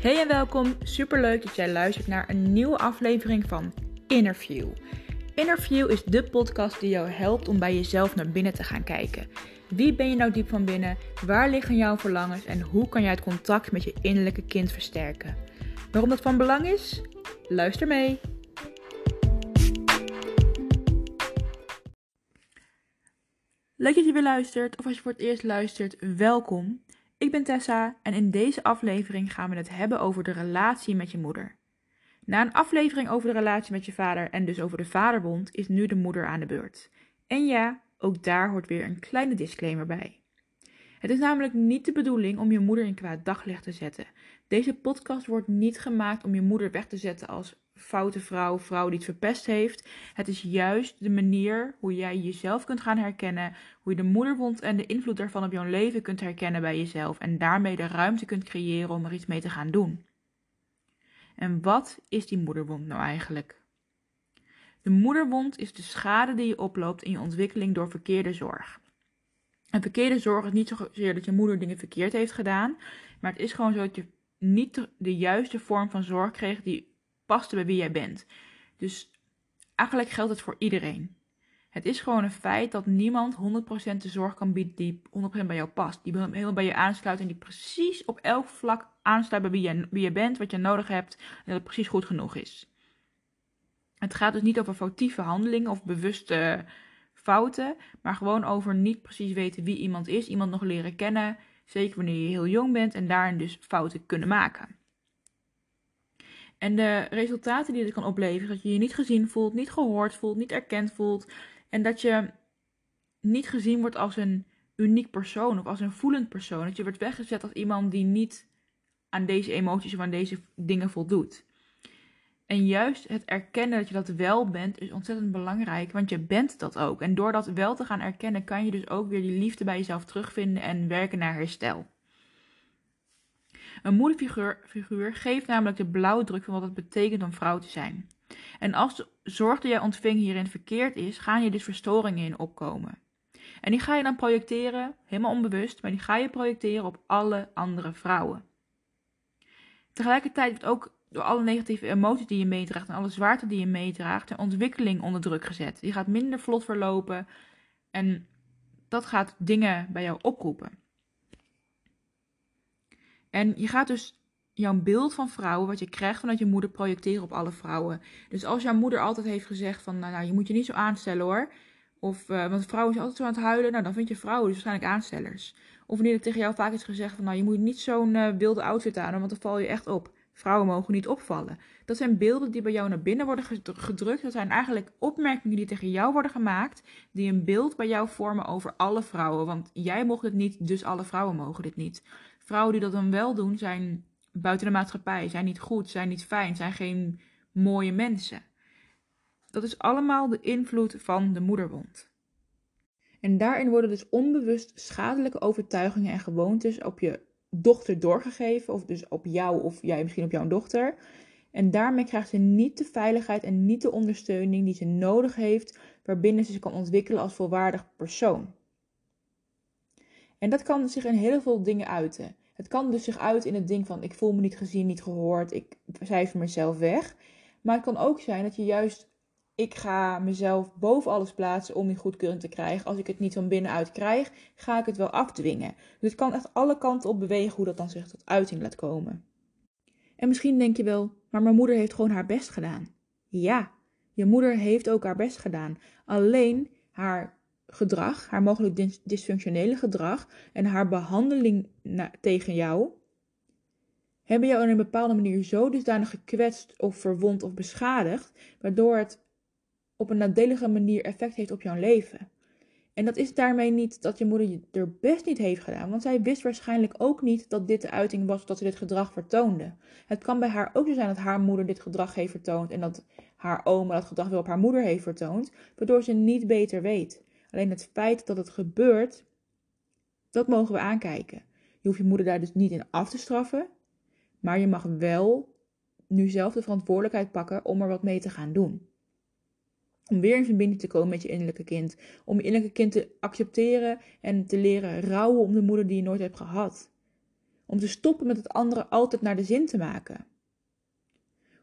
Hey en welkom. Superleuk dat jij luistert naar een nieuwe aflevering van Interview. Interview is de podcast die jou helpt om bij jezelf naar binnen te gaan kijken. Wie ben je nou diep van binnen? Waar liggen jouw verlangens en hoe kan jij het contact met je innerlijke kind versterken? Waarom dat van belang is? Luister mee. Leuk dat je weer luistert, of als je voor het eerst luistert, welkom. Ik ben Tessa en in deze aflevering gaan we het hebben over de relatie met je moeder. Na een aflevering over de relatie met je vader en dus over de vaderbond is nu de moeder aan de beurt. En ja, ook daar hoort weer een kleine disclaimer bij. Het is namelijk niet de bedoeling om je moeder in kwaad daglicht te zetten. Deze podcast wordt niet gemaakt om je moeder weg te zetten als foute vrouw, vrouw die het verpest heeft. Het is juist de manier hoe jij jezelf kunt gaan herkennen, hoe je de moederwond en de invloed daarvan op jouw leven kunt herkennen bij jezelf en daarmee de ruimte kunt creëren om er iets mee te gaan doen. En wat is die moederwond nou eigenlijk? De moederwond is de schade die je oploopt in je ontwikkeling door verkeerde zorg. En verkeerde zorg is niet zozeer dat je moeder dingen verkeerd heeft gedaan, maar het is gewoon zo dat je niet de juiste vorm van zorg kreeg die paste bij wie jij bent. Dus eigenlijk geldt het voor iedereen. Het is gewoon een feit dat niemand 100% de zorg kan bieden die 100% bij jou past. Die helemaal bij je aansluit en die precies op elk vlak aansluit bij wie je, wie je bent, wat je nodig hebt en dat het precies goed genoeg is. Het gaat dus niet over foutieve handelingen of bewuste fouten, maar gewoon over niet precies weten wie iemand is, iemand nog leren kennen, zeker wanneer je heel jong bent en daarin dus fouten kunnen maken. En de resultaten die dit kan opleveren, dat je je niet gezien voelt, niet gehoord voelt, niet erkend voelt. En dat je niet gezien wordt als een uniek persoon of als een voelend persoon. Dat je wordt weggezet als iemand die niet aan deze emoties of aan deze dingen voldoet. En juist het erkennen dat je dat wel bent is ontzettend belangrijk, want je bent dat ook. En door dat wel te gaan erkennen, kan je dus ook weer die liefde bij jezelf terugvinden en werken naar herstel. Een moederfiguur geeft namelijk de blauwdruk van wat het betekent om vrouw te zijn. En als de zorg die jij ontving hierin verkeerd is, gaan je dus verstoringen in opkomen. En die ga je dan projecteren, helemaal onbewust, maar die ga je projecteren op alle andere vrouwen. Tegelijkertijd wordt ook door alle negatieve emoties die je meedraagt en alle zwaarte die je meedraagt, de ontwikkeling onder druk gezet. Die gaat minder vlot verlopen en dat gaat dingen bij jou oproepen. En je gaat dus jouw beeld van vrouwen, wat je krijgt vanuit je moeder, projecteren op alle vrouwen. Dus als jouw moeder altijd heeft gezegd van, nou, nou je moet je niet zo aanstellen hoor. Of, uh, want vrouwen zijn altijd zo aan het huilen, nou dan vind je vrouwen dus waarschijnlijk aanstellers. Of wanneer er tegen jou vaak is gezegd van, nou je moet niet zo'n uh, wilde outfit aan, want dan val je echt op. Vrouwen mogen niet opvallen. Dat zijn beelden die bij jou naar binnen worden gedrukt. Dat zijn eigenlijk opmerkingen die tegen jou worden gemaakt, die een beeld bij jou vormen over alle vrouwen. Want jij mocht het niet, dus alle vrouwen mogen dit niet. Vrouwen die dat dan wel doen, zijn buiten de maatschappij, zijn niet goed, zijn niet fijn, zijn geen mooie mensen. Dat is allemaal de invloed van de moederwond. En daarin worden dus onbewust schadelijke overtuigingen en gewoontes op je dochter doorgegeven, of dus op jou of jij misschien op jouw dochter. En daarmee krijgt ze niet de veiligheid en niet de ondersteuning die ze nodig heeft, waarbinnen ze zich kan ontwikkelen als volwaardig persoon. En dat kan zich in heel veel dingen uiten. Het kan dus zich uit in het ding van ik voel me niet gezien, niet gehoord, ik cijfer mezelf weg. Maar het kan ook zijn dat je juist, ik ga mezelf boven alles plaatsen om die goedkeuring te krijgen. Als ik het niet van binnenuit krijg, ga ik het wel afdwingen. Dus het kan echt alle kanten op bewegen hoe dat dan zich tot uiting laat komen. En misschien denk je wel, maar mijn moeder heeft gewoon haar best gedaan. Ja, je moeder heeft ook haar best gedaan. Alleen haar gedrag, haar mogelijk dysfunctionele gedrag en haar behandeling tegen jou, hebben jou in een bepaalde manier zo dusdanig gekwetst of verwond of beschadigd, waardoor het op een nadelige manier effect heeft op jouw leven. En dat is daarmee niet dat je moeder je er best niet heeft gedaan, want zij wist waarschijnlijk ook niet dat dit de uiting was dat ze dit gedrag vertoonde. Het kan bij haar ook zo zijn dat haar moeder dit gedrag heeft vertoond en dat haar oma dat gedrag weer op haar moeder heeft vertoond, waardoor ze niet beter weet. Alleen het feit dat het gebeurt, dat mogen we aankijken. Je hoeft je moeder daar dus niet in af te straffen, maar je mag wel nu zelf de verantwoordelijkheid pakken om er wat mee te gaan doen. Om weer in verbinding te komen met je innerlijke kind. Om je innerlijke kind te accepteren en te leren rouwen om de moeder die je nooit hebt gehad. Om te stoppen met het andere altijd naar de zin te maken.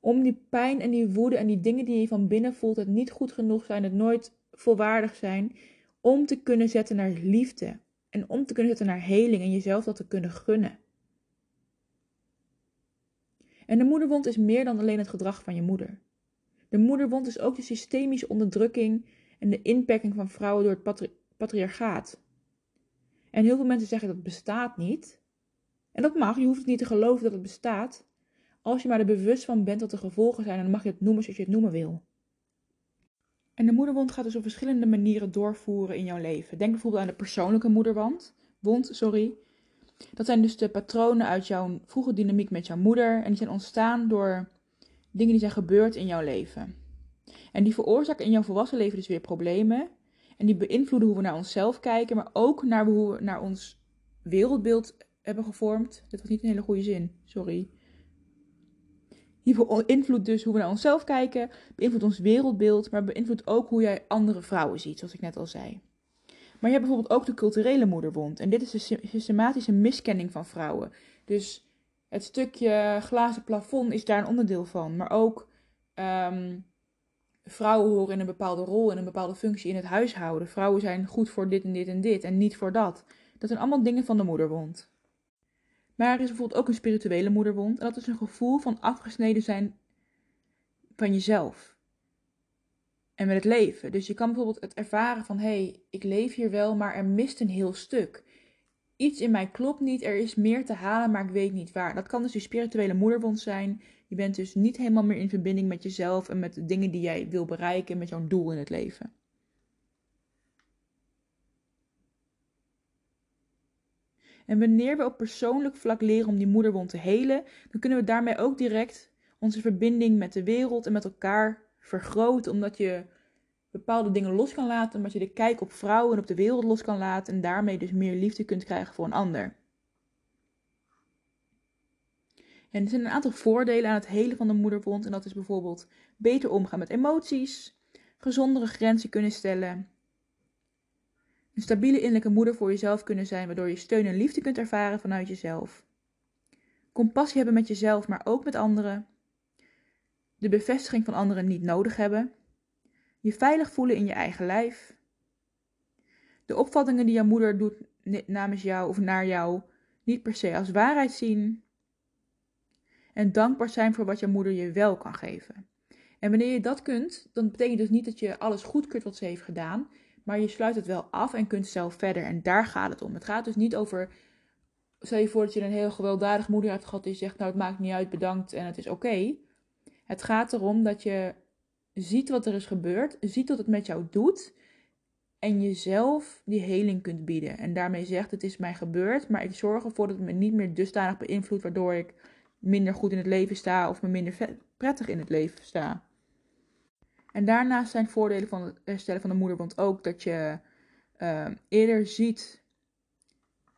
Om die pijn en die woede en die dingen die je van binnen voelt, het niet goed genoeg zijn, het nooit volwaardig zijn, om te kunnen zetten naar liefde. En om te kunnen zetten naar heling en jezelf dat te kunnen gunnen. En de moederwond is meer dan alleen het gedrag van je moeder. De moederwond is ook de systemische onderdrukking en de inperking van vrouwen door het patriarchaat. En heel veel mensen zeggen dat bestaat niet. En dat mag, je hoeft het niet te geloven dat het bestaat. Als je maar er bewust van bent dat er gevolgen zijn, dan mag je het noemen zoals je het noemen wil. En de moederwond gaat dus op verschillende manieren doorvoeren in jouw leven. Denk bijvoorbeeld aan de persoonlijke moederwond. Wond, sorry. Dat zijn dus de patronen uit jouw vroege dynamiek met jouw moeder. En die zijn ontstaan door dingen die zijn gebeurd in jouw leven. En die veroorzaken in jouw volwassen leven dus weer problemen. En die beïnvloeden hoe we naar onszelf kijken, maar ook naar hoe we naar ons wereldbeeld hebben gevormd. Dit was niet een hele goede zin, sorry. Die beïnvloedt dus hoe we naar onszelf kijken, beïnvloedt ons wereldbeeld, maar beïnvloedt ook hoe jij andere vrouwen ziet, zoals ik net al zei. Maar je hebt bijvoorbeeld ook de culturele moederwond. En dit is de systematische miskenning van vrouwen. Dus het stukje glazen plafond is daar een onderdeel van. Maar ook ehm, vrouwen horen in een bepaalde rol, in een bepaalde functie in het huishouden. Vrouwen zijn goed voor dit en dit en dit en niet voor dat. Dat zijn allemaal dingen van de moederwond. Maar er is bijvoorbeeld ook een spirituele moederwond. En dat is een gevoel van afgesneden zijn van jezelf. En met het leven. Dus je kan bijvoorbeeld het ervaren van: hé, hey, ik leef hier wel, maar er mist een heel stuk. Iets in mij klopt niet, er is meer te halen, maar ik weet niet waar. Dat kan dus je spirituele moederwond zijn. Je bent dus niet helemaal meer in verbinding met jezelf en met de dingen die jij wil bereiken, met jouw doel in het leven. En wanneer we op persoonlijk vlak leren om die moederwond te helen, dan kunnen we daarmee ook direct onze verbinding met de wereld en met elkaar vergroten, omdat je bepaalde dingen los kan laten, omdat je de kijk op vrouwen en op de wereld los kan laten en daarmee dus meer liefde kunt krijgen voor een ander. En er zijn een aantal voordelen aan het helen van de moederwond en dat is bijvoorbeeld beter omgaan met emoties, gezondere grenzen kunnen stellen, een stabiele innerlijke moeder voor jezelf kunnen zijn, waardoor je steun en liefde kunt ervaren vanuit jezelf. Compassie hebben met jezelf, maar ook met anderen. De bevestiging van anderen niet nodig hebben. Je veilig voelen in je eigen lijf. De opvattingen die jouw moeder doet namens jou of naar jou niet per se als waarheid zien. En dankbaar zijn voor wat jouw moeder je wel kan geven. En wanneer je dat kunt, dan betekent dus niet dat je alles goedkeurt wat ze heeft gedaan. Maar je sluit het wel af en kunt zelf verder. En daar gaat het om. Het gaat dus niet over. Stel je voor dat je een heel gewelddadige moeder hebt gehad die zegt: Nou, het maakt niet uit, bedankt en het is oké. Het gaat erom dat je ziet wat er is gebeurd, ziet wat het met jou doet. En jezelf die heling kunt bieden. En daarmee zegt: Het is mij gebeurd, maar ik zorg ervoor dat het me niet meer dusdanig beïnvloedt, waardoor ik minder goed in het leven sta of me minder prettig in het leven sta. En daarnaast zijn voordelen van het herstellen van de moederbond ook dat je uh, eerder ziet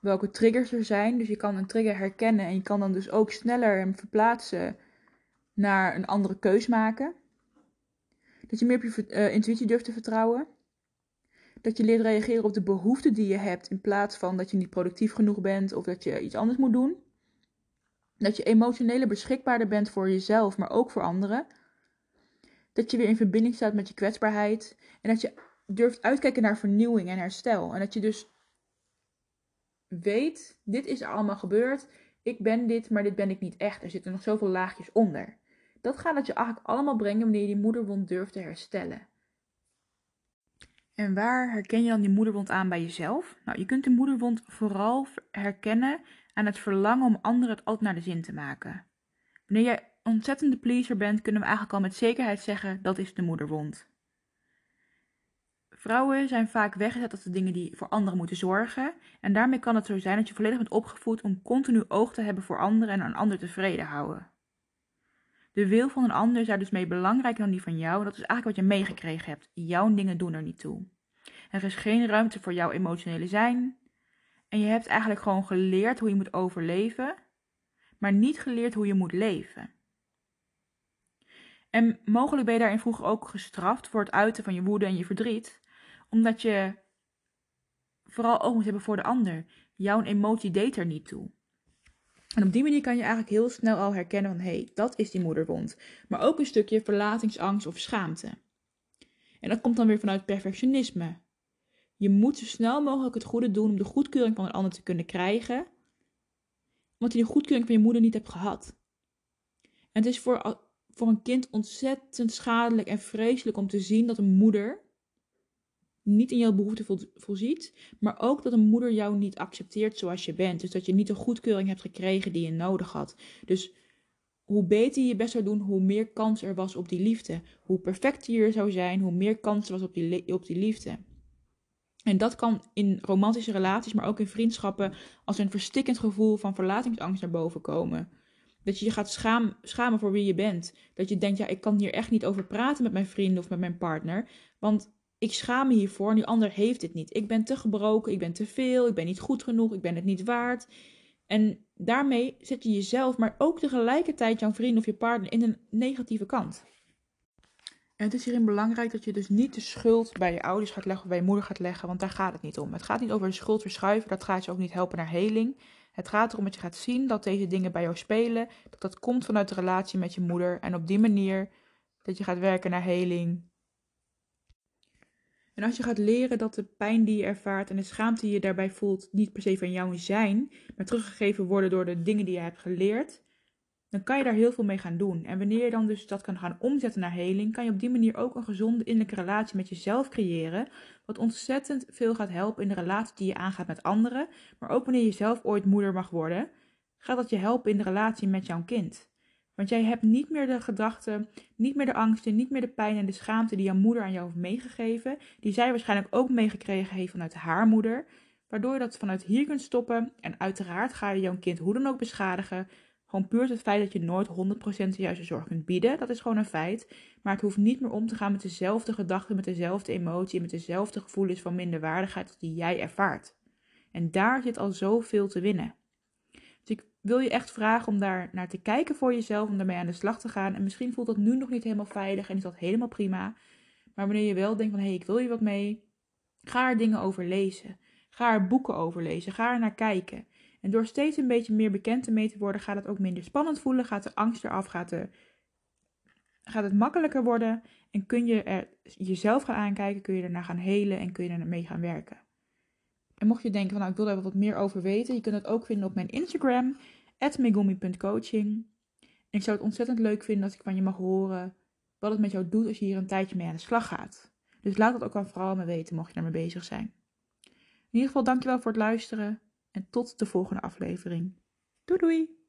welke triggers er zijn. Dus je kan een trigger herkennen en je kan dan dus ook sneller hem verplaatsen naar een andere keus maken. Dat je meer op je uh, intuïtie durft te vertrouwen. Dat je leert reageren op de behoeften die je hebt in plaats van dat je niet productief genoeg bent of dat je iets anders moet doen. Dat je emotioneler beschikbaarder bent voor jezelf, maar ook voor anderen. Dat je weer in verbinding staat met je kwetsbaarheid. En dat je durft uitkijken naar vernieuwing en herstel. En dat je dus weet, dit is allemaal gebeurd. Ik ben dit, maar dit ben ik niet echt. Er zitten nog zoveel laagjes onder. Dat gaat het je eigenlijk allemaal brengen wanneer je die moederwond durft te herstellen. En waar herken je dan die moederwond aan bij jezelf? Nou, je kunt de moederwond vooral herkennen aan het verlangen om anderen het altijd naar de zin te maken. Wanneer jij ontzettende pleaser bent, kunnen we eigenlijk al met zekerheid zeggen dat is de moederwond. Vrouwen zijn vaak weggezet als de dingen die voor anderen moeten zorgen. En daarmee kan het zo zijn dat je volledig bent opgevoed om continu oog te hebben voor anderen en een ander tevreden houden. De wil van een ander is daar dus mee belangrijker dan die van jou. Dat is eigenlijk wat je meegekregen hebt. Jouw dingen doen er niet toe. Er is geen ruimte voor jouw emotionele zijn. En je hebt eigenlijk gewoon geleerd hoe je moet overleven, maar niet geleerd hoe je moet leven. En mogelijk ben je daarin vroeger ook gestraft voor het uiten van je woede en je verdriet, omdat je vooral oog moet hebben voor de ander. Jouw emotie deed er niet toe. En op die manier kan je eigenlijk heel snel al herkennen van hé, hey, dat is die moederwond. Maar ook een stukje verlatingsangst of schaamte. En dat komt dan weer vanuit perfectionisme. Je moet zo snel mogelijk het goede doen om de goedkeuring van een ander te kunnen krijgen, omdat je die goedkeuring van je moeder niet hebt gehad. En het is voor, voor een kind ontzettend schadelijk en vreselijk om te zien dat een moeder niet in jouw behoefte voorziet, maar ook dat een moeder jou niet accepteert zoals je bent. Dus dat je niet de goedkeuring hebt gekregen die je nodig had. Dus hoe beter je je best zou doen, hoe meer kans er was op die liefde. Hoe perfecter je zou zijn, hoe meer kans er was op die, op die liefde. En dat kan in romantische relaties, maar ook in vriendschappen, als een verstikkend gevoel van verlatingsangst naar boven komen. Dat je je gaat schaam, schamen voor wie je bent. Dat je denkt, ja, ik kan hier echt niet over praten met mijn vrienden of met mijn partner. Want ik schaam me hiervoor en die ander heeft het niet. Ik ben te gebroken, ik ben te veel, ik ben niet goed genoeg, ik ben het niet waard. En daarmee zet je jezelf, maar ook tegelijkertijd jouw vriend of je partner in een negatieve kant. En het is hierin belangrijk dat je dus niet de schuld bij je ouders gaat leggen of bij je moeder gaat leggen, want daar gaat het niet om. Het gaat niet over de schuld verschuiven, dat gaat je ook niet helpen naar heling. Het gaat erom dat je gaat zien dat deze dingen bij jou spelen, dat dat komt vanuit de relatie met je moeder en op die manier dat je gaat werken naar heling, en als je gaat leren dat de pijn die je ervaart en de schaamte die je daarbij voelt niet per se van jou zijn, maar teruggegeven worden door de dingen die je hebt geleerd, dan kan je daar heel veel mee gaan doen. En wanneer je dan dus dat kan gaan omzetten naar heling, kan je op die manier ook een gezonde innerlijke relatie met jezelf creëren, wat ontzettend veel gaat helpen in de relatie die je aangaat met anderen, maar ook wanneer je zelf ooit moeder mag worden, gaat dat je helpen in de relatie met jouw kind. Want jij hebt niet meer de gedachten, niet meer de angsten, niet meer de pijn en de schaamte die jouw moeder aan jou heeft meegegeven. Die zij waarschijnlijk ook meegekregen heeft vanuit haar moeder. Waardoor je dat vanuit hier kunt stoppen. En uiteraard ga je jouw kind hoe dan ook beschadigen. Gewoon puur het feit dat je nooit 100% de juiste zorg kunt bieden. Dat is gewoon een feit. Maar het hoeft niet meer om te gaan met dezelfde gedachten, met dezelfde emotie, met dezelfde gevoelens van minderwaardigheid die jij ervaart. En daar zit al zoveel te winnen wil je echt vragen om daar naar te kijken voor jezelf, om daarmee aan de slag te gaan. En misschien voelt dat nu nog niet helemaal veilig en is dat helemaal prima. Maar wanneer je wel denkt van hé, hey, ik wil je wat mee, ga er dingen over lezen. Ga er boeken over lezen. Ga er naar kijken. En door steeds een beetje meer bekend ermee te worden, gaat het ook minder spannend voelen. Gaat de angst eraf, gaat, gaat het makkelijker worden. En kun je er jezelf gaan aankijken, kun je ernaar gaan helen en kun je ermee gaan werken. En mocht je denken van nou ik wil daar wat meer over weten, je kunt het ook vinden op mijn Instagram, megumi.coaching. Ik zou het ontzettend leuk vinden als ik van je mag horen wat het met jou doet als je hier een tijdje mee aan de slag gaat. Dus laat dat ook aan vooral me weten mocht je daarmee bezig zijn. In ieder geval dankjewel voor het luisteren en tot de volgende aflevering. Doei doei!